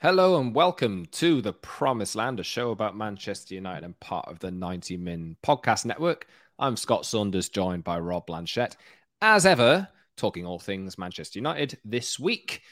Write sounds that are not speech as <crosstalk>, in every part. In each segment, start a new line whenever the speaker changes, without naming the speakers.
Hello and welcome to the Promised Land, a show about Manchester United and part of the 90 Min podcast network. I'm Scott Saunders, joined by Rob Blanchette. As ever, talking all things Manchester United this week.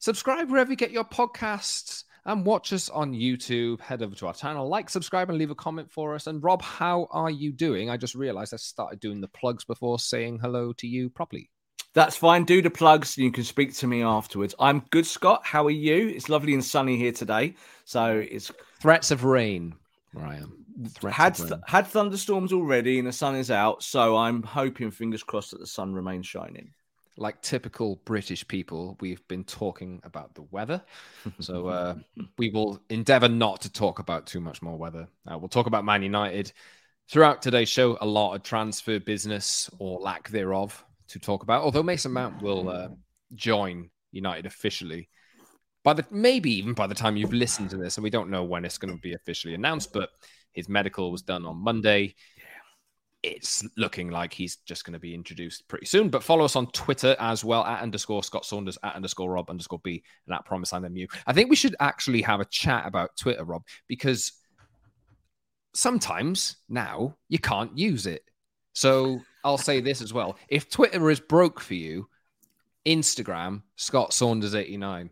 Subscribe wherever you get your podcasts and watch us on YouTube. Head over to our channel, like, subscribe, and leave a comment for us. And Rob, how are you doing? I just realized I started doing the plugs before saying hello to you properly.
That's fine. Do the plugs. You can speak to me afterwards. I'm good, Scott. How are you? It's lovely and sunny here today. So it's
threats of rain where I am. Threats
had th- had thunderstorms already, and the sun is out. So I'm hoping, fingers crossed, that the sun remains shining.
Like typical British people, we've been talking about the weather. So uh, <laughs> we will endeavour not to talk about too much more weather. Uh, we'll talk about Man United throughout today's show. A lot of transfer business or lack thereof to talk about. Although Mason Mount will uh, join United officially by the maybe even by the time you've listened to this, and we don't know when it's going to be officially announced, but his medical was done on Monday. It's looking like he's just going to be introduced pretty soon. But follow us on Twitter as well at underscore Scott Saunders at underscore Rob underscore B and at Promise and MU. I think we should actually have a chat about Twitter, Rob, because sometimes now you can't use it. So I'll say this as well. If Twitter is broke for you, Instagram, Scott Saunders 89,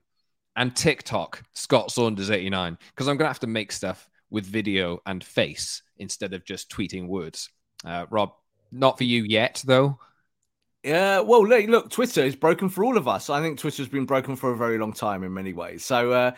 and TikTok, Scott Saunders 89, because I'm going to have to make stuff with video and face instead of just tweeting words. Uh, Rob, not for you yet, though.
Yeah, well, look, look, Twitter is broken for all of us. I think Twitter's been broken for a very long time in many ways. So uh,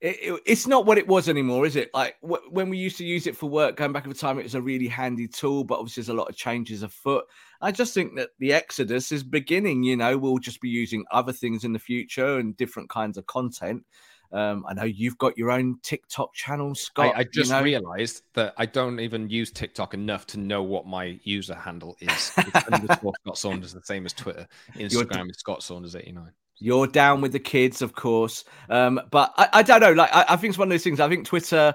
it, it, it's not what it was anymore, is it? Like w- when we used to use it for work, going back over time, it was a really handy tool, but obviously there's a lot of changes afoot. I just think that the exodus is beginning. You know, we'll just be using other things in the future and different kinds of content. Um, I know you've got your own TikTok channel, Scott.
I, I just
you know?
realized that I don't even use TikTok enough to know what my user handle is. It's <laughs> Scott Saunders, the same as Twitter. Instagram is Scott Saunders eighty nine.
You're down with the kids, of course. Um, but I, I, don't know. Like I, I think it's one of those things. I think Twitter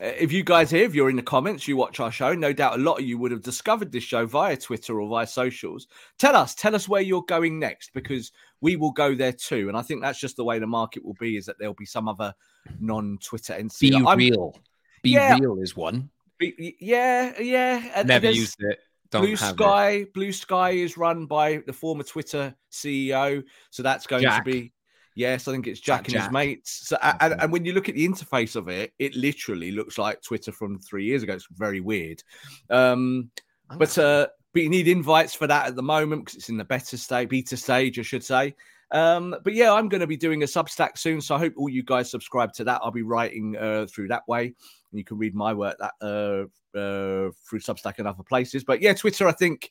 uh, if you guys here, if you're in the comments, you watch our show, no doubt a lot of you would have discovered this show via Twitter or via socials. Tell us, tell us where you're going next because we will go there too. And I think that's just the way the market will be is that there'll be some other non Twitter NC.
Be I'm, real. Be yeah, real is one.
Be, yeah, yeah.
Never used it. Don't
Blue Sky, it. Blue Sky is run by the former Twitter CEO. So that's going
Jack.
to be Yes, I think it's Jack, Jack and Jack. his mates. So, and, and, when you look at the interface of it, it literally looks like Twitter from three years ago. It's very weird. Um, but uh, but you need invites for that at the moment because it's in the better state, beta stage, I should say. Um, but yeah, I'm going to be doing a Substack soon, so I hope all you guys subscribe to that. I'll be writing uh, through that way, and you can read my work that uh, uh, through Substack and other places. But yeah, Twitter, I think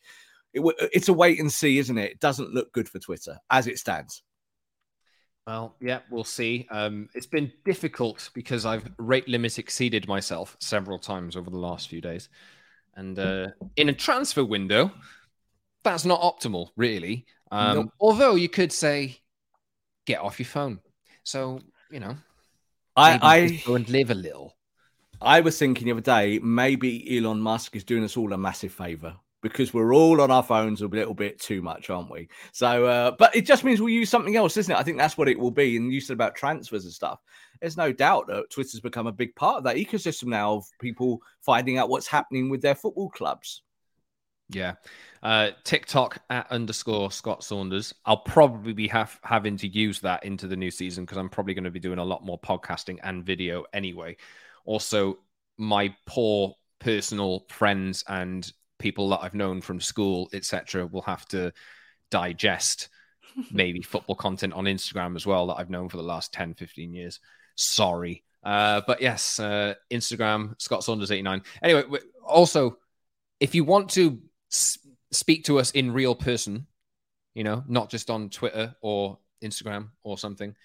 it, it's a wait and see, isn't it? It doesn't look good for Twitter as it stands.
Well, yeah, we'll see. Um, it's been difficult because I've rate limit exceeded myself several times over the last few days. And uh, in a transfer window, that's not optimal, really. Um, nope. Although you could say, get off your phone. So, you know,
I, I
go and live a little.
I was thinking the other day, maybe Elon Musk is doing us all a massive favor because we're all on our phones a little bit too much, aren't we? So, uh, but it just means we'll use something else, isn't it? I think that's what it will be. And you said about transfers and stuff. There's no doubt that Twitter's become a big part of that ecosystem now of people finding out what's happening with their football clubs.
Yeah. Uh, TikTok at underscore Scott Saunders. I'll probably be have, having to use that into the new season because I'm probably going to be doing a lot more podcasting and video anyway. Also, my poor personal friends and people that I've known from school, etc., will have to digest <laughs> maybe football content on Instagram as well that I've known for the last 10, 15 years. Sorry. Uh, but yes, uh, Instagram, Scott Saunders89. Anyway, also, if you want to s- speak to us in real person, you know, not just on Twitter or Instagram or something,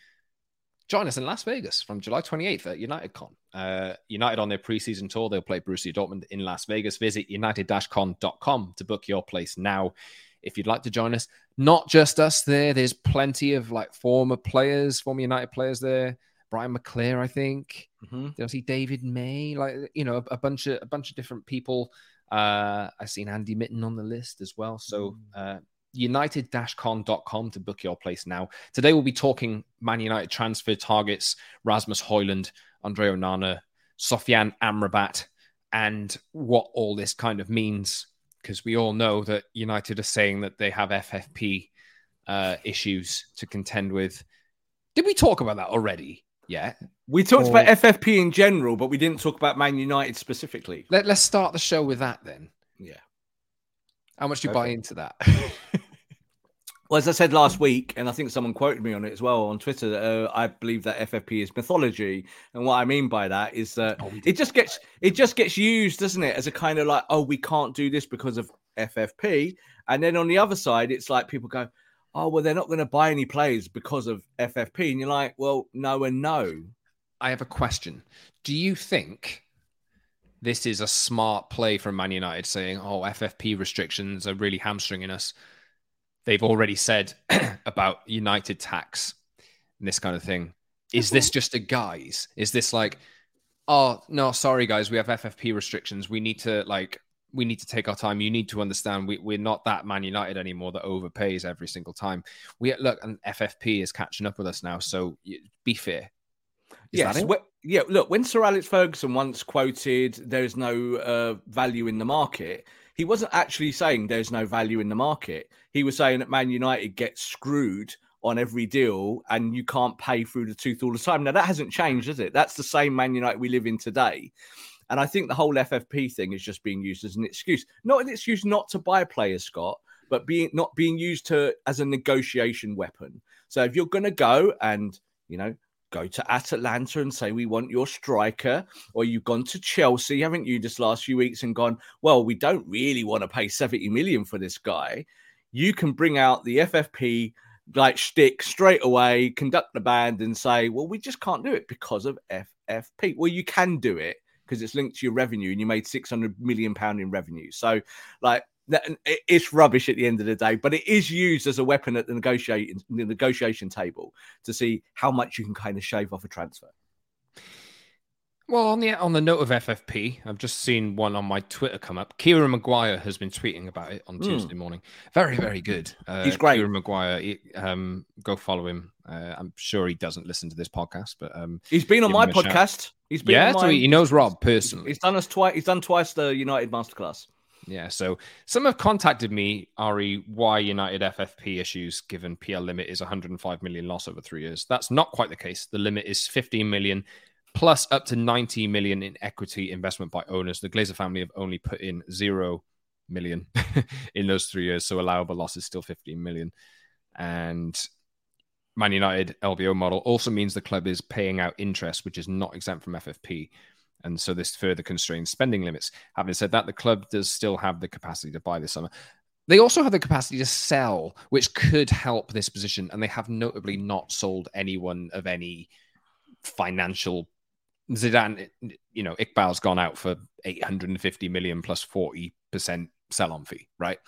join us in Las Vegas from July 28th at UnitedCon. Uh, United on their preseason tour, they'll play Borussia Dortmund in Las Vegas. Visit united-con.com to book your place now if you'd like to join us. Not just us there, there's plenty of like former players, former United players there. Brian McClair, I think. Mm-hmm. Did I see David May? Like you know, a, a, bunch of a bunch of different people. Uh, I've seen Andy Mitten on the list as well. So mm. uh, united-con.com to book your place now. Today we'll be talking Man United transfer targets, Rasmus Højlund, Andre Onana, Sofyan Amrabat, and what all this kind of means. Because we all know that United are saying that they have FFP uh, issues to contend with. Did we talk about that already? Yeah.
We talked or... about FFP in general, but we didn't talk about Man United specifically.
Let, us start the show with that then.
Yeah.
How much do you okay. buy into that? <laughs>
well, as I said last week, and I think someone quoted me on it as well on Twitter, uh, I believe that FFP is mythology, and what I mean by that is that oh, it just gets it just gets used, doesn't it, as a kind of like, oh, we can't do this because of FFP, and then on the other side, it's like people go, oh, well, they're not going to buy any players because of FFP. And you're like, well, no and no.
I have a question. Do you think this is a smart play from Man United saying, oh, FFP restrictions are really hamstringing us? They've already said <clears throat> about United tax and this kind of thing. Is this just a guise? Is this like, oh, no, sorry, guys, we have FFP restrictions. We need to like we need to take our time. You need to understand we, we're not that Man United anymore that overpays every single time. We look, and FFP is catching up with us now. So be fair.
Is yes. yeah. Look, when Sir Alex Ferguson once quoted, "There's no uh, value in the market," he wasn't actually saying there's no value in the market. He was saying that Man United gets screwed on every deal and you can't pay through the tooth all the time. Now that hasn't changed, has it? That's the same Man United we live in today. And I think the whole FFP thing is just being used as an excuse, not an excuse not to buy players, Scott, but being not being used to as a negotiation weapon. So if you're going to go and you know go to Atalanta and say we want your striker, or you've gone to Chelsea, haven't you, this last few weeks and gone, well, we don't really want to pay 70 million for this guy. You can bring out the FFP like stick straight away, conduct the band, and say, well, we just can't do it because of FFP. Well, you can do it because it's linked to your revenue and you made 600 million pound in revenue. So like it's rubbish at the end of the day, but it is used as a weapon at the negotiating the negotiation table to see how much you can kind of shave off a transfer.
Well, on the on the note of FFP, I've just seen one on my Twitter come up. Kieran Maguire has been tweeting about it on mm. Tuesday morning. Very, very good.
Uh, He's great.
Kieran Maguire, he, um, go follow him. Uh, I'm sure he doesn't listen to this podcast, but um,
he's been on my podcast. He's been
yeah,
my...
so he knows Rob personally.
He's done us twice. He's done twice the United Masterclass.
Yeah, so some have contacted me, Ari, why United FFP issues given PL limit is 105 million loss over three years. That's not quite the case. The limit is 15 million plus up to 90 million in equity investment by owners. The Glazer family have only put in zero million <laughs> in those three years, so allowable loss is still 15 million. And Man United LBO model also means the club is paying out interest, which is not exempt from FFP. And so this further constrains spending limits. Having said that, the club does still have the capacity to buy this summer. They also have the capacity to sell, which could help this position. And they have notably not sold anyone of any financial Zidane, you know, Iqbal's gone out for 850 million plus 40% sell on fee, right?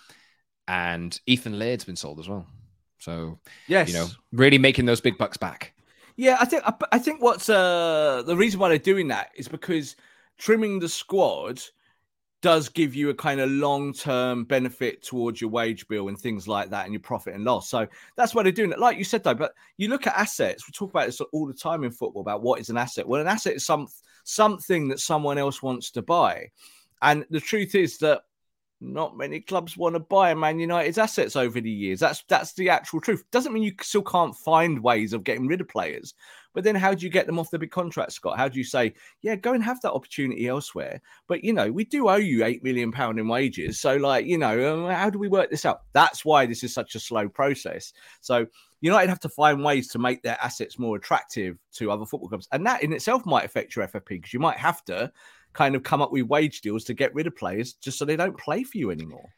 And Ethan Laird's been sold as well. So, yes, you know, really making those big bucks back.
Yeah, I think I think what's uh the reason why they're doing that is because trimming the squad does give you a kind of long term benefit towards your wage bill and things like that and your profit and loss. So that's why they're doing it. Like you said, though, but you look at assets, we talk about this all the time in football about what is an asset. Well, an asset is some something that someone else wants to buy. And the truth is that not many clubs want to buy Man United's assets over the years. That's that's the actual truth. Doesn't mean you still can't find ways of getting rid of players, but then how do you get them off the big contract, Scott? How do you say, yeah, go and have that opportunity elsewhere? But you know, we do owe you eight million pound in wages, so like, you know, um, how do we work this out? That's why this is such a slow process. So United have to find ways to make their assets more attractive to other football clubs, and that in itself might affect your FFP because you might have to kind of come up with wage deals to get rid of players just so they don't play for you anymore.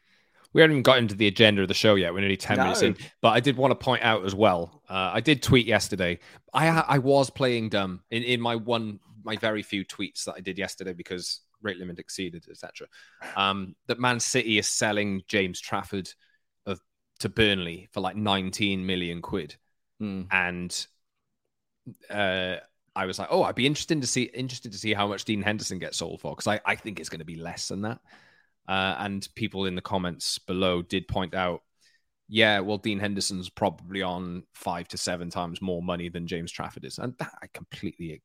We haven't even got into the agenda of the show yet. We're nearly 10 no. minutes in. But I did want to point out as well. Uh, I did tweet yesterday. I I was playing dumb in, in my one, my very few tweets that I did yesterday because rate limit exceeded, etc. Um, that Man City is selling James Trafford of to Burnley for like 19 million quid. Mm. And uh, I was like, oh, I'd be interested to see interested to see how much Dean Henderson gets sold for because I, I think it's going to be less than that. Uh, and people in the comments below did point out, yeah, well, Dean Henderson's probably on five to seven times more money than James Trafford is, and that I completely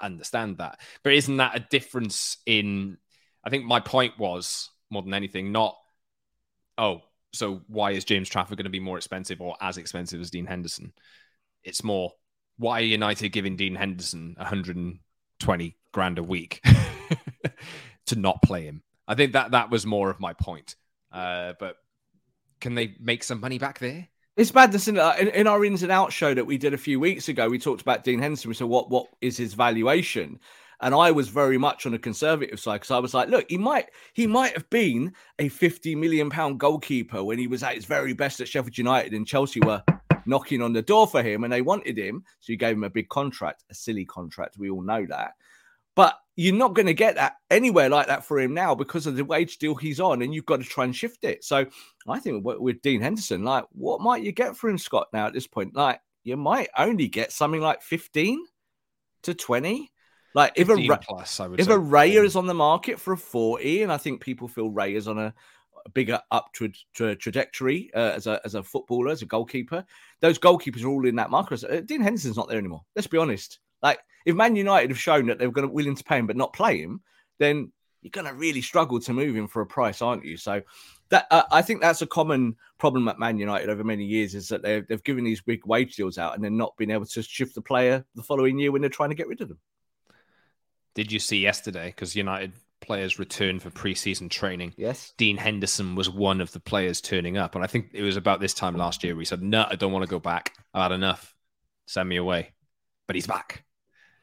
understand that. But isn't that a difference in? I think my point was more than anything, not oh, so why is James Trafford going to be more expensive or as expensive as Dean Henderson? It's more why are United giving Dean Henderson 120 grand a week <laughs> to not play him? I think that that was more of my point. Uh, but can they make some money back there?
It's madness in, in, in our ins and outs show that we did a few weeks ago. We talked about Dean Henderson. We said, "What what is his valuation?" And I was very much on a conservative side because I was like, "Look, he might he might have been a fifty million pound goalkeeper when he was at his very best at Sheffield United, and Chelsea were knocking on the door for him and they wanted him. So you gave him a big contract, a silly contract. We all know that. But you're not going to get that anywhere like that for him now because of the wage deal he's on, and you've got to try and shift it. So I think with Dean Henderson, like, what might you get for him, Scott? Now at this point, like, you might only get something like 15 to 20. Like if a plus, if say. a Raya is on the market for a 40, and I think people feel Raya's on a bigger up tra- tra- trajectory uh, as a as a footballer, as a goalkeeper. Those goalkeepers are all in that market. Uh, Dean Henderson's not there anymore. Let's be honest. Like if Man United have shown that they were going to willing to pay him but not play him, then you're going to really struggle to move him for a price, aren't you? So that uh, I think that's a common problem at Man United over many years is that they've, they've given these big wage deals out and then not been able to shift the player the following year when they're trying to get rid of them.
Did you see yesterday? Because United players return for preseason training.
Yes.
Dean Henderson was one of the players turning up. And I think it was about this time last year we said, No, I don't want to go back. I've had enough. Send me away. But he's back.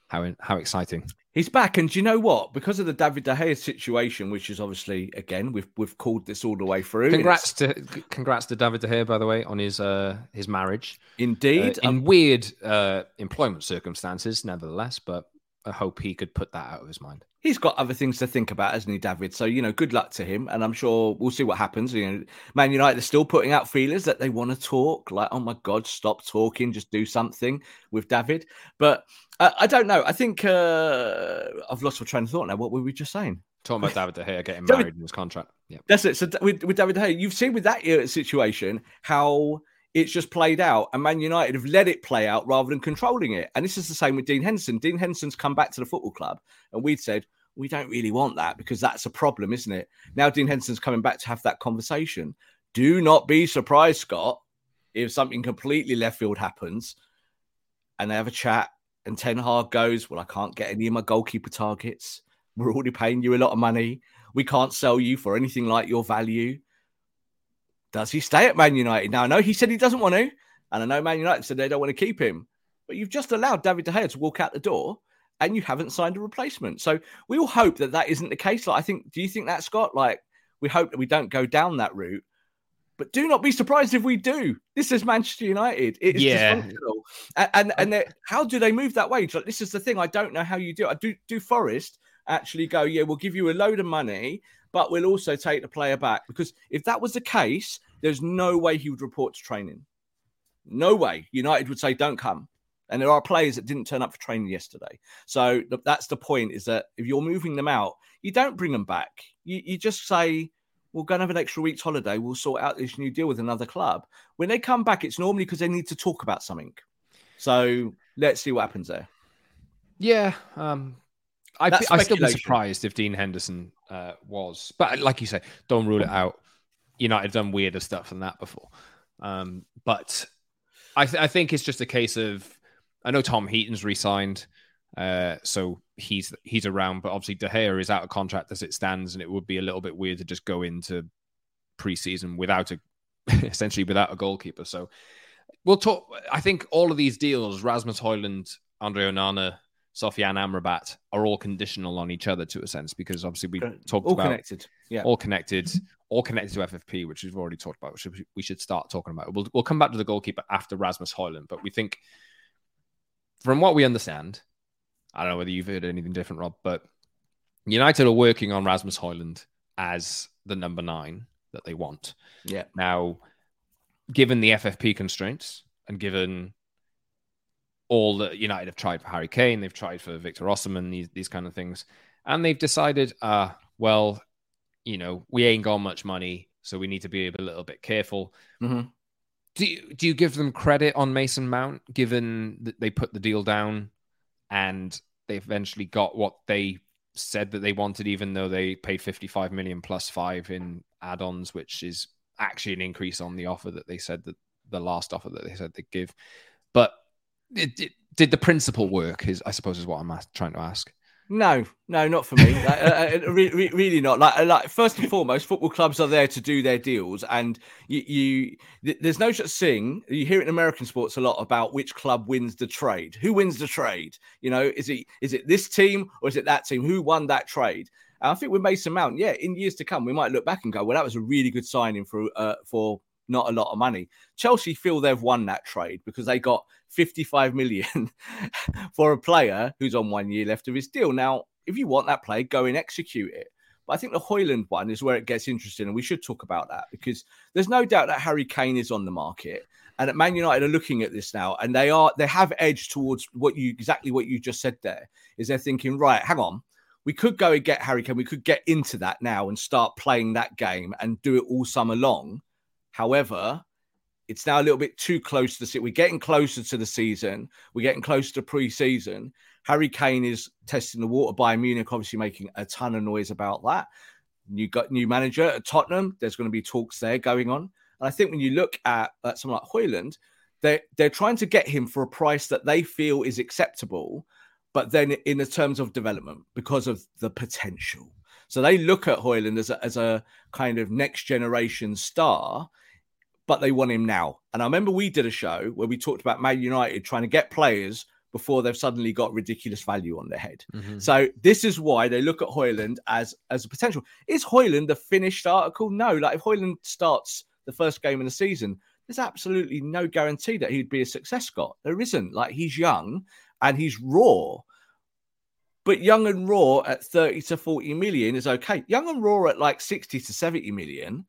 How how exciting.
He's back. And do you know what? Because of the David De Gea situation, which is obviously again, we've we've called this all the way through.
Congrats to congrats to David De Gea, by the way, on his uh his marriage.
Indeed.
Uh, in um, weird uh employment circumstances, nevertheless, but I hope he could put that out of his mind
he's got other things to think about, hasn't he, David? So, you know, good luck to him. And I'm sure we'll see what happens. You know, Man United are still putting out feelers that they want to talk. Like, oh my God, stop talking, just do something with David. But uh, I don't know. I think uh, I've lost my train of thought now. What were we just saying?
Talking about David De Gea getting married in his contract.
Yeah. That's it. So with, with David De Gea, you've seen with that uh, situation how it's just played out, and Man United have let it play out rather than controlling it. And this is the same with Dean Henderson. Dean Henderson's come back to the football club, and we'd said we don't really want that because that's a problem, isn't it? Now Dean Henderson's coming back to have that conversation. Do not be surprised, Scott, if something completely left field happens, and they have a chat, and Ten Hag goes, "Well, I can't get any of my goalkeeper targets. We're already paying you a lot of money. We can't sell you for anything like your value." Does he stay at Man United? Now, I know he said he doesn't want to, and I know Man United said they don't want to keep him, but you've just allowed David De Gea to walk out the door and you haven't signed a replacement. So we all hope that that isn't the case. Like, I think, do you think that, Scott? Like, we hope that we don't go down that route. But do not be surprised if we do. This is Manchester United. It is yeah. dysfunctional. And and, and how do they move that wage? Like, this is the thing. I don't know how you do it. I do do Forest actually go, yeah, we'll give you a load of money but we'll also take the player back. Because if that was the case, there's no way he would report to training. No way. United would say, don't come. And there are players that didn't turn up for training yesterday. So that's the point is that if you're moving them out, you don't bring them back. You, you just say, we'll go and have an extra week's holiday. We'll sort out this new deal with another club. When they come back, it's normally because they need to talk about something. So let's see what happens there.
Yeah. Um, be, I'd still be surprised if Dean Henderson uh, was, but like you say, don't rule it out. United have done weirder stuff than that before, um, but I, th- I think it's just a case of I know Tom Heaton's re-signed, uh, so he's he's around, but obviously De Gea is out of contract as it stands, and it would be a little bit weird to just go into preseason without a <laughs> essentially without a goalkeeper. So we'll talk. I think all of these deals, Rasmus Højlund, Andre Onana, Sofyan Amrabat, are all conditional on each other to a sense because obviously we talked
all
about
connected, yeah,
all connected, all connected to FFP, which we've already talked about, which we should start talking about. We'll we'll come back to the goalkeeper after Rasmus Højlund, but we think from what we understand, I don't know whether you've heard anything different, Rob, but United are working on Rasmus Højlund as the number nine that they want.
Yeah.
Now, given the FFP constraints and given all that United have tried for Harry Kane, they've tried for Victor Osimhen, these these kind of things, and they've decided, uh, well, you know, we ain't got much money, so we need to be a little bit careful.
Mm-hmm.
Do you, do you give them credit on Mason Mount, given that they put the deal down and they eventually got what they said that they wanted, even though they paid 55 million plus five in add-ons, which is actually an increase on the offer that they said that the last offer that they said they'd give. But it, it, did the principle work? Is I suppose is what I'm trying to ask.
No, no, not for me. like, uh, uh re- re- really not. Like, uh, like first and foremost, football clubs are there to do their deals, and you, you th- there's no such thing. You hear it in American sports a lot about which club wins the trade. Who wins the trade? You know, is it is it this team or is it that team? Who won that trade? And I think with Mason Mount, yeah, in years to come, we might look back and go, well, that was a really good signing for uh, for not a lot of money. Chelsea feel they've won that trade because they got 55 million <laughs> for a player who's on one year left of his deal. Now, if you want that play, go and execute it. But I think the Højlund one is where it gets interesting, and we should talk about that because there's no doubt that Harry Kane is on the market, and at Man United are looking at this now, and they are they have edged towards what you exactly what you just said. There is they're thinking, right, hang on, we could go and get Harry Kane, we could get into that now and start playing that game and do it all summer long. However, it's now a little bit too close to the season. We're getting closer to the season. We're getting closer to pre-season. Harry Kane is testing the water. Bayern Munich obviously making a ton of noise about that. New got new manager at Tottenham. There's going to be talks there going on. And I think when you look at, at someone like Højlund, they're they're trying to get him for a price that they feel is acceptable, but then in the terms of development because of the potential. So they look at Højlund as a, as a kind of next generation star but they want him now. And I remember we did a show where we talked about Man United trying to get players before they've suddenly got ridiculous value on their head. Mm-hmm. So this is why they look at Højlund as as a potential. Is Højlund the finished article? No. Like if Højlund starts the first game in the season, there's absolutely no guarantee that he'd be a success. Scott, there isn't. Like he's young and he's raw. But young and raw at 30 to 40 million is okay. Young and raw at like 60 to 70 million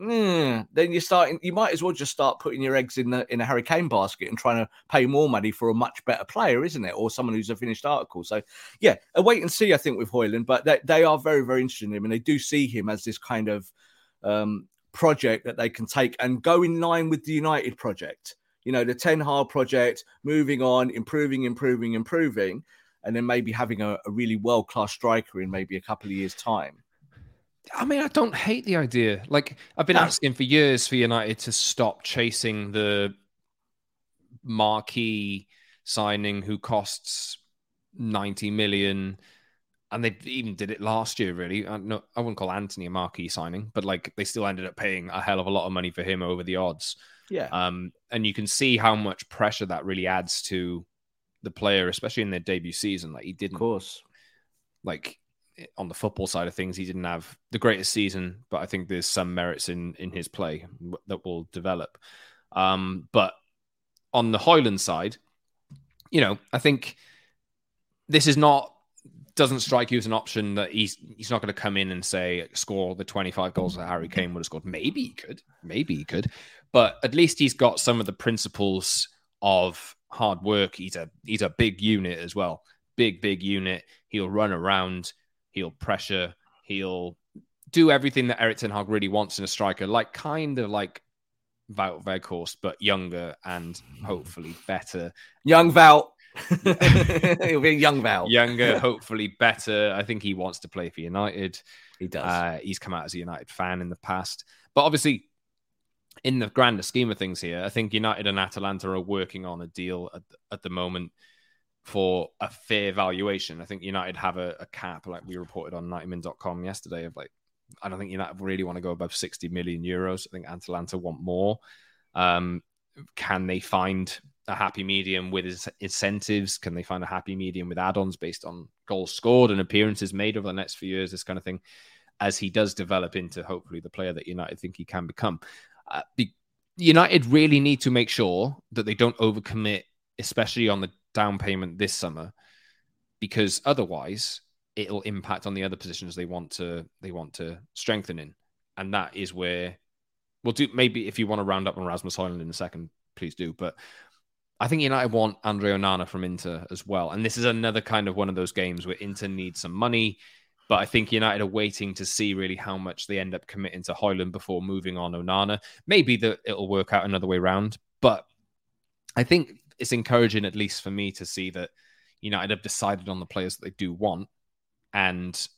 mm, then you're starting. You might as well just start putting your eggs in the in a hurricane basket and trying to pay more money for a much better player, isn't it? Or someone who's a finished article. So yeah, a wait and see. I think with Højlund, but they, they are very very interested in him, and they do see him as this kind of um, project that they can take and go in line with the United project. You know, the Ten Hag project, moving on, improving, improving, improving, and then maybe having a, a really world class striker in maybe a couple of years' time.
I mean, I don't hate the idea. Like, I've been no. asking for years for United to stop chasing the marquee signing who costs 90 million. And they even did it last year, really. I, no, I wouldn't call Antony a marquee signing, but like they still ended up paying a hell of a lot of money for him over the odds.
Yeah.
Um, and you can see how much pressure that really adds to the player, especially in their debut season. Like he didn't,
of course,
like on the football side of things, he didn't have the greatest season, but I think there's some merits in in his play that will develop. Um, but on the Højlund side, you know, I think this is not doesn't strike you as an option that he's he's not going to come in and say score the 25 goals that Harry Kane would have scored. Maybe he could, maybe he could, but at least he's got some of the principles of hard work. He's a he's a big unit as well, big big unit. He'll run around He'll pressure. He'll do everything that Erik Ten Hag really wants in a striker, like kind of like Wout Weghorst, but younger and hopefully better.
Young Wout. He'll be a young Val.
Younger, <laughs> hopefully better. I think he wants to play for United.
He does.
Uh, he's come out as a United fan in the past. But obviously, in the grander scheme of things here, I think United and Atalanta are working on a deal at, at the moment for a fair valuation. I think United have a, a cap, like we reported on 90min.com yesterday, of like, I don't think United really want to go above 60 million euros. I think Atalanta want more. Um, can they find a happy medium with incentives? Can they find a happy medium with add ons based on goals scored and appearances made over the next few years? This kind of thing, as he does develop into hopefully the player that United think he can become. Uh, United really need to make sure that they don't overcommit, especially on the down payment this summer, because otherwise it'll impact on the other positions they want to they want to strengthen in, and that is where we'll do. Maybe if you want to round up on Rasmus Højlund in a second, please do. But I think United want Andre Onana from Inter as well. And this is another kind of one of those games where Inter needs some money. But I think United are waiting to see really how much they end up committing to Højlund before moving on Onana. Maybe that it'll work out another way around. But I think it's encouraging, at least for me, to see that United have decided on the players that they do want and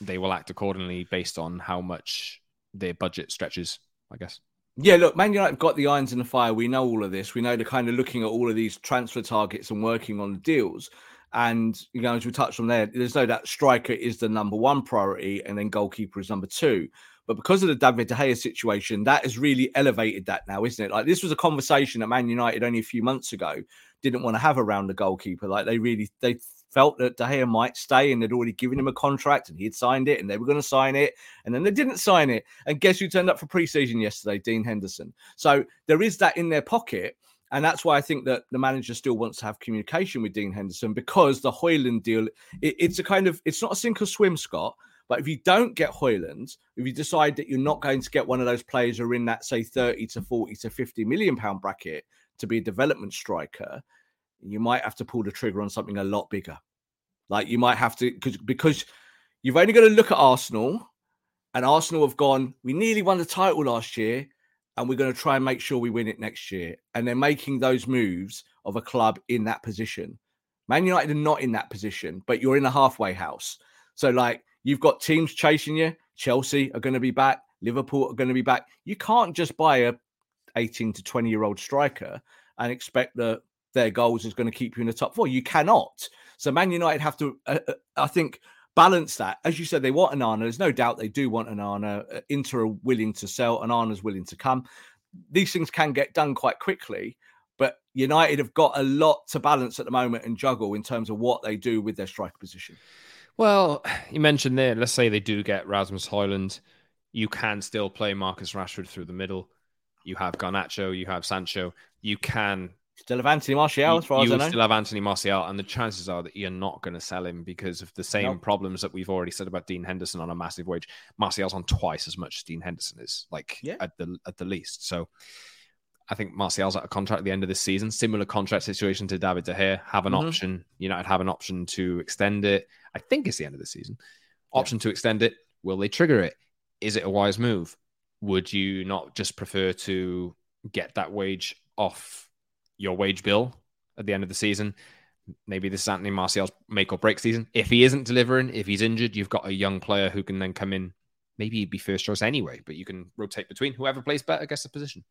they will act accordingly based on how much their budget stretches, I guess.
Yeah, look, Man United have got the irons in the fire. We know all of this. We know they're kind of looking at all of these transfer targets and working on the deals. And, you know, as we touched on there, there's no doubt striker is the number one priority and then goalkeeper is number two. But because of the David De Gea situation, that has really elevated that now, isn't it? Like this was a conversation that Man United only a few months ago didn't want to have around the goalkeeper. Like they really they felt that De Gea might stay and they'd already given him a contract and he had signed it and they were going to sign it. And then they didn't sign it. And guess who turned up for preseason yesterday? Dean Henderson. So there is that in their pocket. And that's why I think that the manager still wants to have communication with Dean Henderson because the Højlund deal, it, it's a kind of, it's not a sink or swim, Scott. But if you don't get Højlund, if you decide that you're not going to get one of those players who are in that, say, 30 to 40 to 50 million pound bracket to be a development striker, you might have to pull the trigger on something a lot bigger. Like you might have to because because you've only got to look at Arsenal, and Arsenal have gone. We nearly won the title last year, and we're going to try and make sure we win it next year. And they're making those moves of a club in that position. Man United are not in that position, but you're in a halfway house. So like you've got teams chasing you. Chelsea are going to be back. Liverpool are going to be back. You can't just buy a 18 to 20 year old striker and expect that their goals is going to keep you in the top four. You cannot. So Man United have to, uh, uh, I think, balance that. As you said, they want Onana. There's no doubt they do want Onana. Uh, Inter are willing to sell. Onana's willing to come. These things can get done quite quickly, but United have got a lot to balance at the moment and juggle in terms of what they do with their striker position.
Well, you mentioned there, let's say they do get Rasmus Højlund. You can still play Marcus Rashford through the middle. You have Garnacho, you have Sancho. You can
Still have Anthony Martial, as far
you
as I know.
still have Anthony Martial, and the chances are that you're not going to sell him because of the same nope. problems that we've already said about Dean Henderson on a massive wage. Martial's on twice as much as Dean Henderson is, like yeah. at the at the least. So I think Martial's at a contract at the end of this season. Similar contract situation to David De Gea. Have an mm-hmm. option. United have an option to extend it. I think it's the end of the season. Option yeah. to extend it. Will they trigger it? Is it a wise move? Would you not just prefer to get that wage off your wage bill at the end of the season. Maybe this is Anthony Martial's make or break season. If he isn't delivering, if he's injured, you've got a young player who can then come in. Maybe he'd be first choice anyway, but you can rotate between whoever plays better gets the position.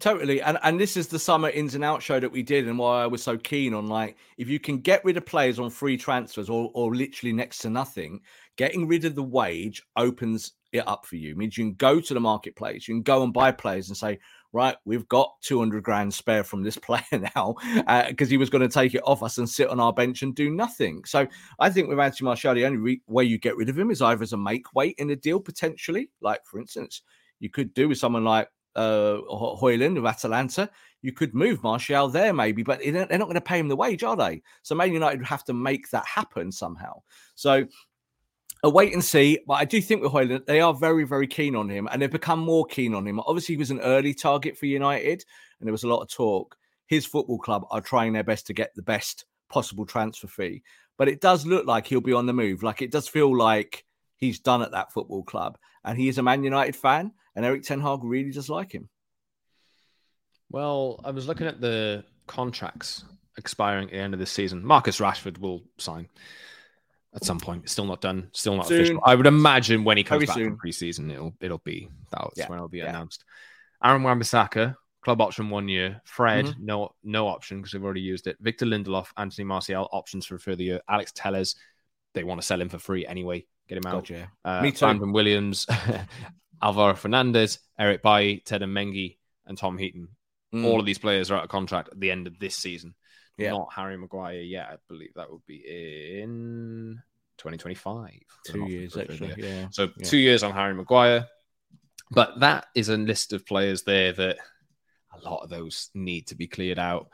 Totally. And and this is the summer ins and out show that we did and why I was so keen on like if you can get rid of players on free transfers or or literally next to nothing, getting rid of the wage opens it up for you. It means you can go to the marketplace, you can go and buy players and say, right, we've got 200 grand spare from this <laughs> player now because uh, he was going to take it off us and sit on our bench and do nothing. So I think with Anthony Martial, the only re- way you get rid of him is either as a make weight in a deal potentially. Like, for instance, you could do with someone like uh, Højlund of Atalanta. You could move Martial there maybe, but they're not going to pay him the wage, are they? So Man United would have to make that happen somehow. So a wait and see. But I do think with Højlund, they are very, very keen on him and they've become more keen on him. Obviously, he was an early target for United and there was a lot of talk. His football club are trying their best to get the best possible transfer fee. But it does look like he'll be on the move. Like it does feel like he's done at that football club. And he is a Man United fan. And Erik Ten Hag really does like him.
Well, I was looking at the contracts expiring at the end of this season. Marcus Rashford will sign at some point. It's still not done, still not soon. official. I would imagine when he comes Very back soon. from preseason, it'll it'll be that's yeah. when it'll be yeah. announced. Aaron Wan-Bissaka, club option one year. Fred, mm-hmm. no no option because they've already used it. Victor Lindelof, Anthony Martial, options for a further year. Alex Telles, they want to sell him for free anyway. Get him out.
Gotcha.
Uh, Me too. Brandon Williams, <laughs> Alvaro Fernandez, Eric Bailly, Teden Mengi, and Tom Heaton. Mm. All of these players are out of contract at the end of this season. Yeah. Not Harry Maguire yet. I believe that would be in 2025.
Two years, actually. Yeah.
So
yeah.
two years on Harry Maguire. But that is a list of players there that a lot of those need to be cleared out.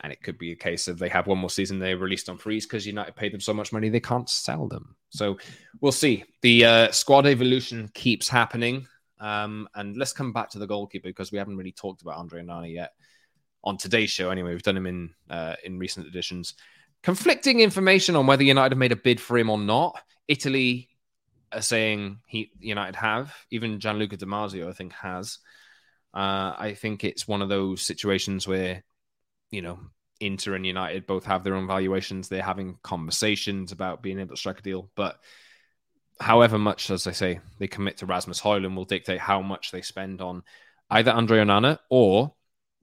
And it could be a case of they have one more season they released on freeze because United paid them so much money they can't sell them. So we'll see. The uh, squad evolution keeps happening. Um, and let's come back to the goalkeeper because we haven't really talked about Andre Onana yet on today's show. Anyway, we've done him in uh, in recent editions. Conflicting information on whether United have made a bid for him or not. Italy are saying he United have. Even Gianluca Di Marzio, I think, has. Uh, I think it's one of those situations where, you know, Inter and United both have their own valuations. They're having conversations about being able to strike a deal, but however much, as I say, they commit to Rasmus Højlund will dictate how much they spend on either Andre Onana or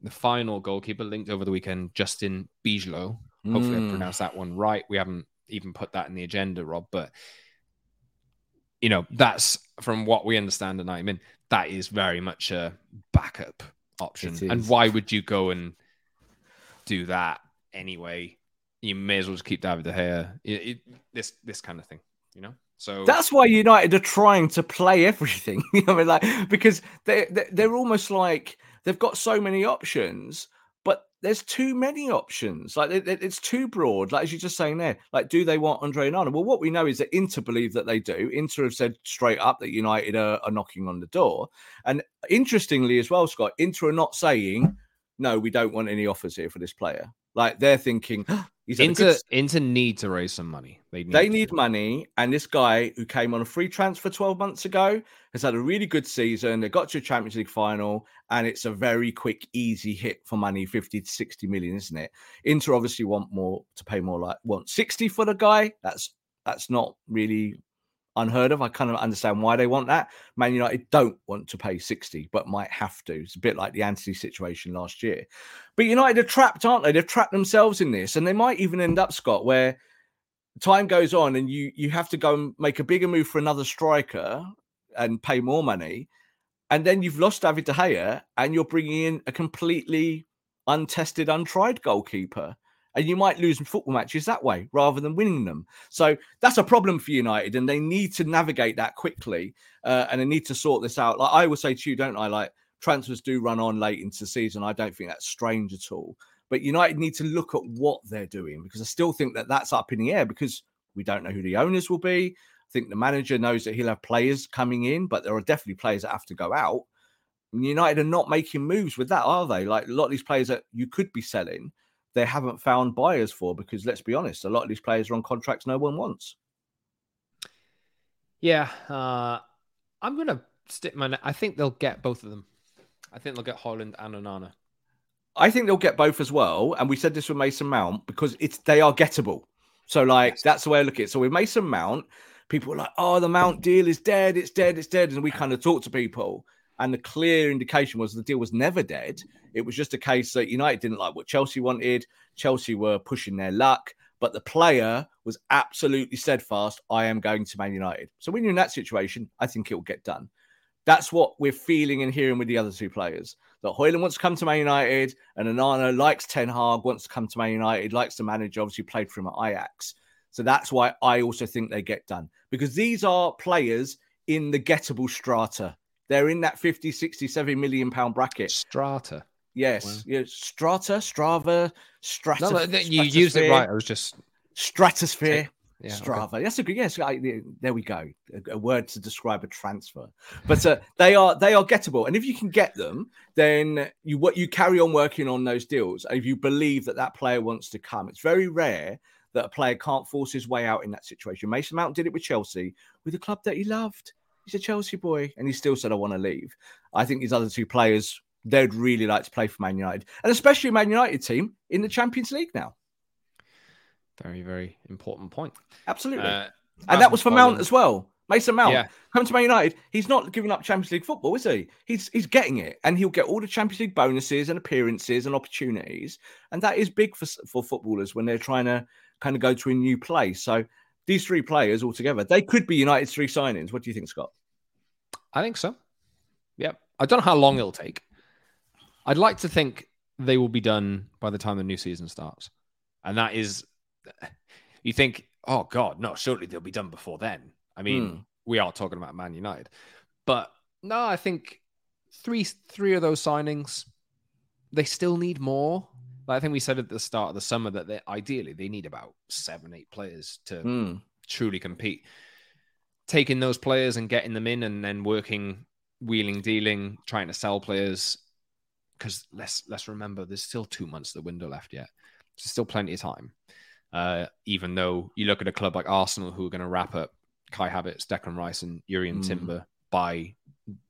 the final goalkeeper linked over the weekend, Justin Bijlow. Hopefully, mm. I pronounced that one right. We haven't even put that in the agenda, Rob, but you know, that's from what we understand tonight. I mean, that is very much a backup option. And why would you go and do that anyway? You may as well just keep David De Gea. It, it, this this kind of thing, you know. So
that's why United are trying to play everything. <laughs> you know, I mean, like because they they're almost like they've got so many options, but there's too many options. Like it, it's too broad. Like as you're just saying there, like do they want Andre Onana? Well, what we know is that Inter believe that they do. Inter have said straight up that United are, are knocking on the door. And interestingly, as well, Scott, Inter are not saying no, we don't want any offers here for this player. Like they're thinking, <gasps>
He's Inter, good... Inter need to raise some money.
They need, they need money. And this guy who came on a free transfer 12 months ago has had a really good season. They got to a Champions League final, and it's a very quick, easy hit for money 50 to 60 million, isn't it? Inter obviously want more to pay more like want 60 for the guy. That's that's not really unheard of. I kind of understand why they want that. Man United don't want to pay 60, but might have to. It's a bit like the Antony situation last year. But United are trapped, aren't they? They've trapped themselves in this. And they might even end up, Scott, where time goes on and you you have to go and make a bigger move for another striker and pay more money. And then you've lost David De Gea and you're bringing in a completely untested, untried goalkeeper and you might lose football matches that way rather than winning them. So that's a problem for United, and they need to navigate that quickly, uh, and they need to sort this out. Like I would say to you, don't I? Like transfers do run on late into the season. I don't think that's strange at all. But United need to look at what they're doing because I still think that that's up in the air because we don't know who the owners will be. I think the manager knows that he'll have players coming in, but there are definitely players that have to go out. United are not making moves with that, are they? Like a lot of these players that you could be selling they haven't found buyers for because let's be honest, a lot of these players are on contracts no one wants.
Yeah, uh, I'm gonna stick my. I think they'll get both of them. I think they'll get Højlund and Onana.
I think they'll get both as well. And we said this with Mason Mount because it's they are gettable. So like yes. that's the way I look at it. So with Mason Mount, people are like, "Oh, the Mount deal is dead. It's dead. It's dead." And we kind of talk to people, and the clear indication was the deal was never dead. It was just a case that United didn't like what Chelsea wanted. Chelsea were pushing their luck, but the player was absolutely steadfast. I am going to Man United. So when you're in that situation, I think it will get done. That's what we're feeling and hearing with the other two players. That Højlund wants to come to Man United, and Onana likes Ten Hag, wants to come to Man United, likes the manager, obviously played for him at Ajax. So that's why I also think they get done because these are players in the gettable strata. They're in that 50, 60, 70 million pound bracket.
Strata.
Yes, wow. yeah, Strata, Strava, Strata.
No, no, you used it right. I was just
stratosphere. Yeah, Strava. Okay. That's a good. Yes, I, there we go. A, a, word to describe a transfer. But uh, they are they are gettable, and if you can get them, then you what you carry on working on those deals. If you believe that that player wants to come, it's very rare that a player can't force his way out in that situation. Mason Mount did it with Chelsea, with a club that he loved. He's a Chelsea boy, and he still said, "I want to leave." I think these other two players they'd really like to play for Man United, and especially Man United team in the Champions League now.
Very, very important point.
Absolutely. Uh, and that was for Mount as well. Mason Mount yeah. come to Man United. He's not giving up Champions League football, is he? He's he's getting it, and he'll get all the Champions League bonuses and appearances and opportunities, and that is big for for footballers when they're trying to kind of go to a new place. So these three players all together, they could be United's three signings. What do you think, Scott?
I think so. Yep. I don't know how long it'll take. I'd like to think they will be done by the time the new season starts, and that is, you think, oh God, no, surely they'll be done before then I mean, mm. we are talking about Man United, but no, I think three three of those signings, they still need more. Like I think we said at the start of the summer that they ideally they need about seven, eight players to mm. truly compete. Taking those players and getting them in, and then working, wheeling, dealing, trying to sell players. Because let's let's remember, there's still two months of the window left yet. There's still plenty of time. Uh, even though you look at a club like Arsenal, who are going to wrap up Kai Havertz, Declan Rice, and Jurrien mm. Timber by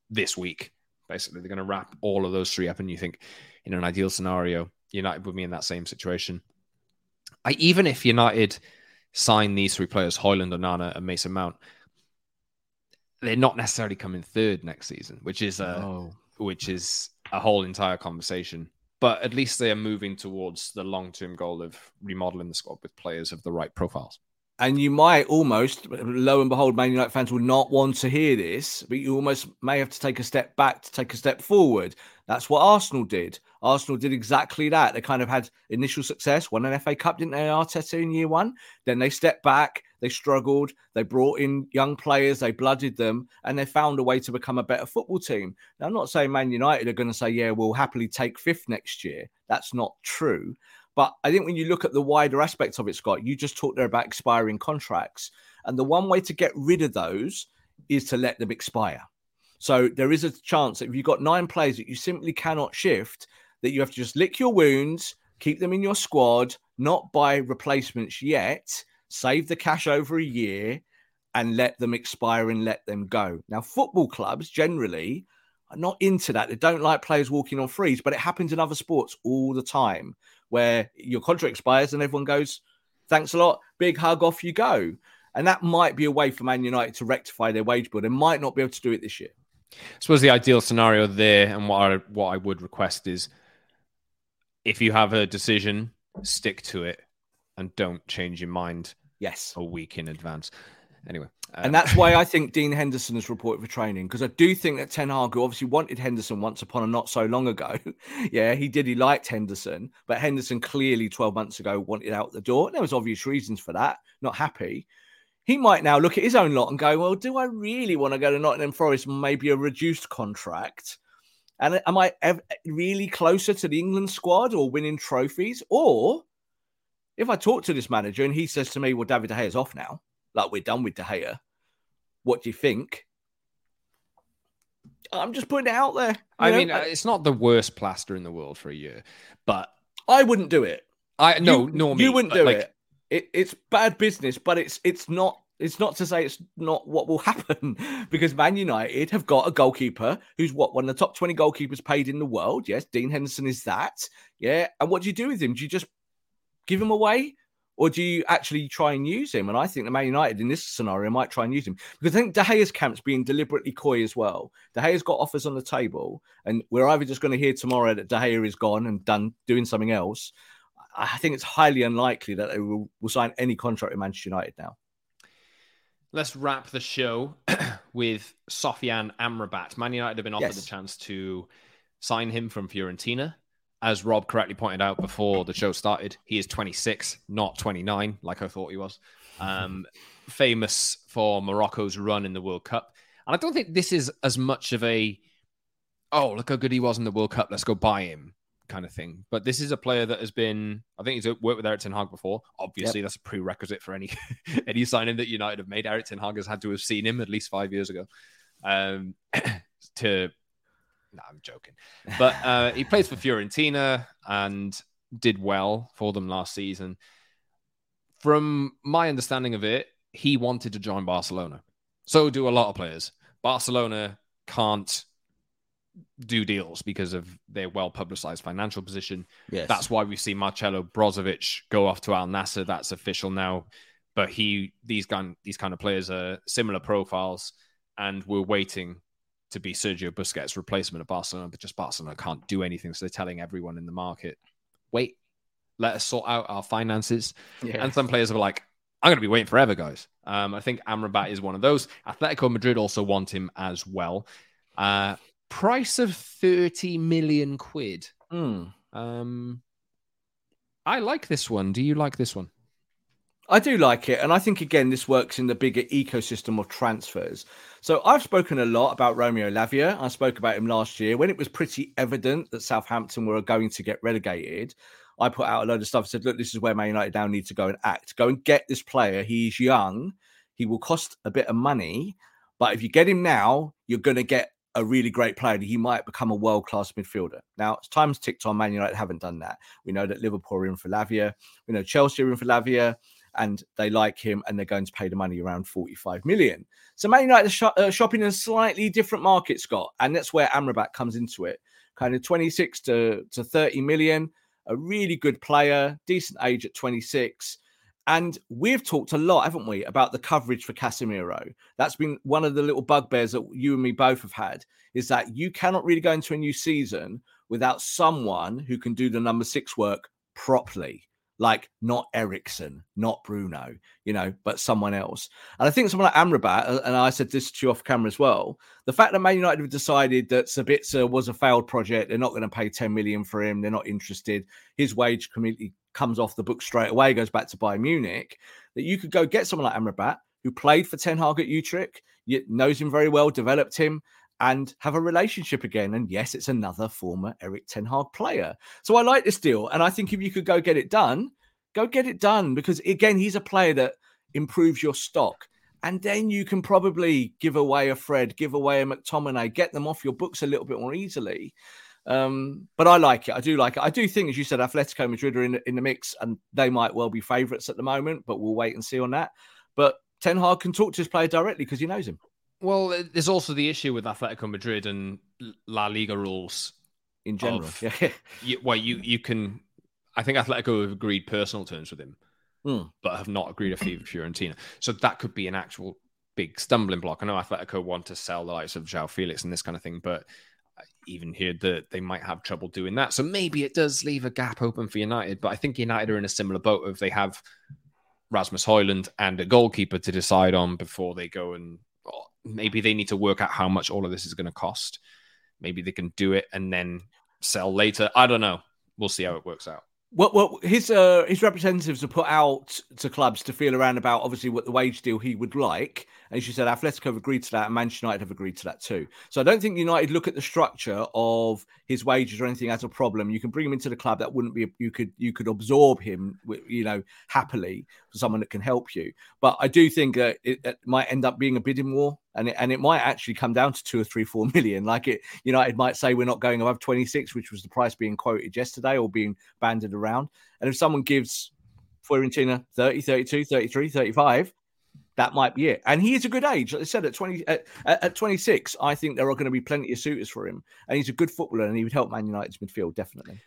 this week. Basically, they're going to wrap all of those three up, and you think, in an ideal scenario, United would be in that same situation. I even if United sign these three players, Højlund, Onana, and Mason Mount, they're not necessarily coming third next season, which is a oh. which is a whole entire conversation. But at least they are moving towards the long term goal of remodeling the squad with players of the right profiles
and you might almost, lo and behold, Man United fans will not want to hear this, but you almost may have to take a step back to take a step forward. That's what Arsenal did. Arsenal did exactly that. They kind of had initial success, won an FA Cup, didn't they, Arteta in year one? Then they stepped back, they struggled, they brought in young players, they blooded them, and they found a way to become a better football team. Now, I'm not saying Man United are going to say, yeah, we'll happily take fifth next year. That's not true. But I think when you look at the wider aspects of it, Scott, you just talked there about expiring contracts. And the one way to get rid of those is to let them expire. So there is a chance that if you've got nine players that you simply cannot shift, that you have to just lick your wounds, keep them in your squad, not buy replacements yet, save the cash over a year, and let them expire and let them go. Now, football clubs generally are not into that. They don't like players walking on frees, but it happens in other sports all the time where your contract expires and everyone goes, thanks a lot, big hug, off you go. And that might be a way for Man United to rectify their wage bill. They might not be able to do it this year.
I suppose the ideal scenario there, and what I, what I would request is if you have a decision, stick to it and don't change your mind
yes
a week in advance. Anyway,
um, and that's <laughs> why I think Dean Henderson has reported for training because I do think that Ten Hag, who obviously wanted Henderson once upon a not so long ago, <laughs> yeah, he did. He liked Henderson, but Henderson clearly 12 months ago wanted out the door. And There was obvious reasons for that. Not happy. He might now look at his own lot and go, "Well, do I really want to go to Nottingham Forest? Maybe a reduced contract." And am I ever really closer to the England squad or winning trophies? Or if I talk to this manager and he says to me, "Well, David De Gea's off now," like we're done with De Gea. What do you think? I'm just putting it out there.
I know? mean, uh, it's not the worst plaster in the world for a year, but
I wouldn't do it.
I no, no,
you wouldn't do like... it. it. It's bad business, but it's it's not. It's not to say it's not what will <laughs> happen because Man United have got a goalkeeper who's what one of the top 20 goalkeepers paid in the world. Yes, Dean Henderson is that. Yeah. And what do you do with him? Do you just give him away? or do you actually try and use him? And I think the Man United in this scenario might try and use him because I think De Gea's camp's being deliberately coy as well. De Gea's got offers on the table, and we're either just going to hear tomorrow that De Gea is gone and done doing something else. I think it's highly unlikely that they will, will sign any contract with Manchester United now.
Let's wrap the show <clears throat> with Sofyan Amrabat. Man United have been offered yes. the chance to sign him from Fiorentina as Rob correctly pointed out before the show started, he is 26, not 29, like I thought he was. Um, <laughs> famous for Morocco's run in the World Cup. And I don't think this is as much of a, oh, look how good he was in the World Cup, let's go buy him kind of thing. But this is a player that has been, I think he's worked with Erik Ten Hag before. Obviously, yep. that's a prerequisite for any <laughs> any signing that United have made. Erik Ten Hag has had to have seen him at least five years ago um, <clears throat> to no, I'm joking. But <laughs> uh, he plays for Fiorentina and did well for them last season. From my understanding of it, he wanted to join Barcelona. So do a lot of players. Barcelona can't do deals because of their well publicized financial position.
Yes.
That's why we see Marcelo Brozovic go off to Al Nassr. That's official now. But he, these kind, these kind of players are similar profiles, and we're waiting to be Sergio Busquets' replacement at Barcelona. But just Barcelona can't do anything, so they're telling everyone in the market, "Wait, let us sort out our finances." Yeah. And some players are like, "I'm going to be waiting forever, guys." Um, I think Amrabat is one of those. Atletico Madrid also want him as well. Uh, price of 30 million quid.
Mm.
Um, I like this one. Do you like this one?
I do like it. And I think, again, this works in the bigger ecosystem of transfers. So I've spoken a lot about Romeo Lavia. I spoke about him last year when it was pretty evident that Southampton were going to get relegated. I put out a load of stuff and said, look, this is where Man United now need to go and act. Go and get this player. He's young. He will cost a bit of money. But if you get him now, you're going to get a really great player, he might become a world class midfielder. Now, time's ticked on. Man United haven't done that. We know that Liverpool are in for Lavia. We know Chelsea are in for Lavia, and they like him, and they're going to pay the money around 45 million. So, Man United are sh- uh, shopping in a slightly different market, Scott, and that's where Amrabat comes into it. Kind of 26 to, to 30 million, a really good player, decent age at 26. And we've talked a lot, haven't we, about the coverage for Casemiro. That's been one of the little bugbears that you and me both have had is that you cannot really go into a new season without someone who can do the number six work properly. Like not Eriksen, not Bruno, you know, but someone else. And I think someone like Amrabat, uh, and I said this to you off camera as well, the fact that Man United have decided that Sabitzer was a failed project, they're not going to pay 10 million for him, they're not interested. His wage completely comes off the book straight away, goes back to Bayern Munich, that you could go get someone like Amrabat who played for Ten Hag at Utrecht, knows him very well, developed him, and have a relationship again. And yes, it's another former Erik Ten Hag player. So I like this deal. And I think if you could go get it done, go get it done because, again, he's a player that improves your stock. And then you can probably give away a Fred, give away a McTominay, get them off your books a little bit more easily. Um, but I like it. I do like it. I do think, as you said, Atletico Madrid are in, in the mix and they might well be favourites at the moment, but we'll wait and see on that. But Ten Hag can talk to his player directly because he knows him.
Well, there's also the issue with Atletico Madrid and La Liga rules
in general.
Of, <laughs> yeah. you, well, you you can. I think Atletico have agreed personal terms with him,
mm.
but have not agreed a fee for Fiorentina. So that could be an actual big stumbling block. I know Atletico want to sell the likes of João Felix and this kind of thing, but even heard that they might have trouble doing that. So maybe it does leave a gap open for United. But I think United are in a similar boat if they have Rasmus Højlund and a goalkeeper to decide on before they go and maybe they need to work out how much all of this is going to cost. Maybe they can do it and then sell later. I don't know. We'll see how it works out.
Well, well, his uh, his representatives are put out to clubs to feel around about obviously what the wage deal he would like. And she said Athletic have agreed to that, and Manchester United have agreed to that too. So I don't think United look at the structure of his wages or anything as a problem. You can bring him into the club. That wouldn't be you could you could absorb him, you know, happily for someone that can help you. But I do think that it, it might end up being a bidding war and it, and it might actually come down to two or three, four million. Like it, United might say we're not going above 26, which was the price being quoted yesterday or being banded around. And if someone gives Fiorentina 30, 32, 33, 35, that might be it. And he is a good age. Like I said, at 20, at, at 26, I think there are going to be plenty of suitors for him. And he's a good footballer and he would help Man United's midfield, definitely.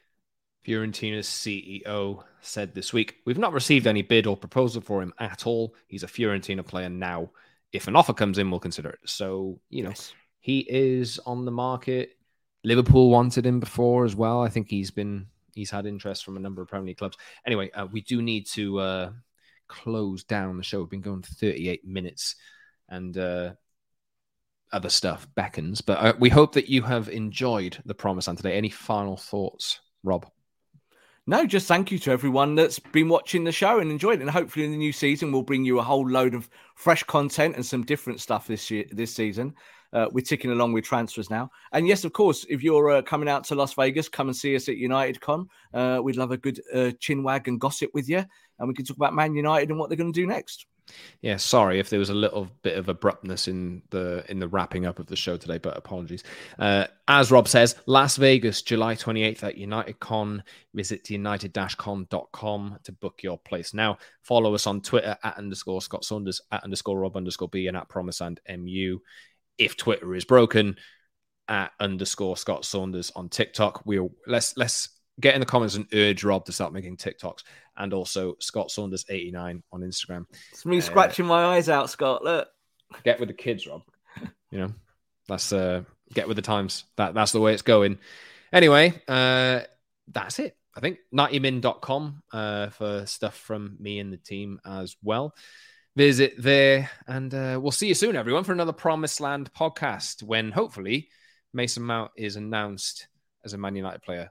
Fiorentina's CEO said this week, We've not received any bid or proposal for him at all. He's a Fiorentina player now if an offer comes in, we'll consider it. So, you know, yes. he is on the market. Liverpool wanted him before as well. I think he's been he's had interest from a number of Premier League clubs. Anyway, uh, we do need to uh, close down the show. We've been going 38 minutes and uh, other stuff beckons. But uh, we hope that you have enjoyed the promise on today. Any final thoughts, Rob?
No, just thank you to everyone that's been watching the show and enjoyed it. And hopefully, in the new season, we'll bring you a whole load of fresh content and some different stuff this year, this season. Uh, we're ticking along with transfers now. And yes, of course, if you're uh, coming out to Las Vegas, come and see us at United Con. Uh, we'd love a good uh, chinwag and gossip with you, and we can talk about Man United and what they're going to do next.
Yeah, sorry if there was a little bit of abruptness in the in the wrapping up of the show today, but apologies. Uh, as Rob says, Las Vegas, July 28th at UnitedCon. Visit united-con.com to book your place. Now, follow us on Twitter at underscore Scott Saunders, at underscore Rob underscore B, and at Promise and MU. If Twitter is broken, at underscore Scott Saunders on TikTok. We'll let's let's get in the comments and urge Rob to start making TikToks and also Scott Saunders 89 on Instagram.
It's me uh, scratching my eyes out, Scott. Look.
Get with the kids, Rob. <laughs> You know, that's uh get with the times. That that's the way it's going. Anyway, uh that's it. I think 90min.com uh, for stuff from me and the team as well. Visit there, and uh, we'll see you soon, everyone, for another Promised Land podcast when hopefully Mason Mount is announced as a Man United player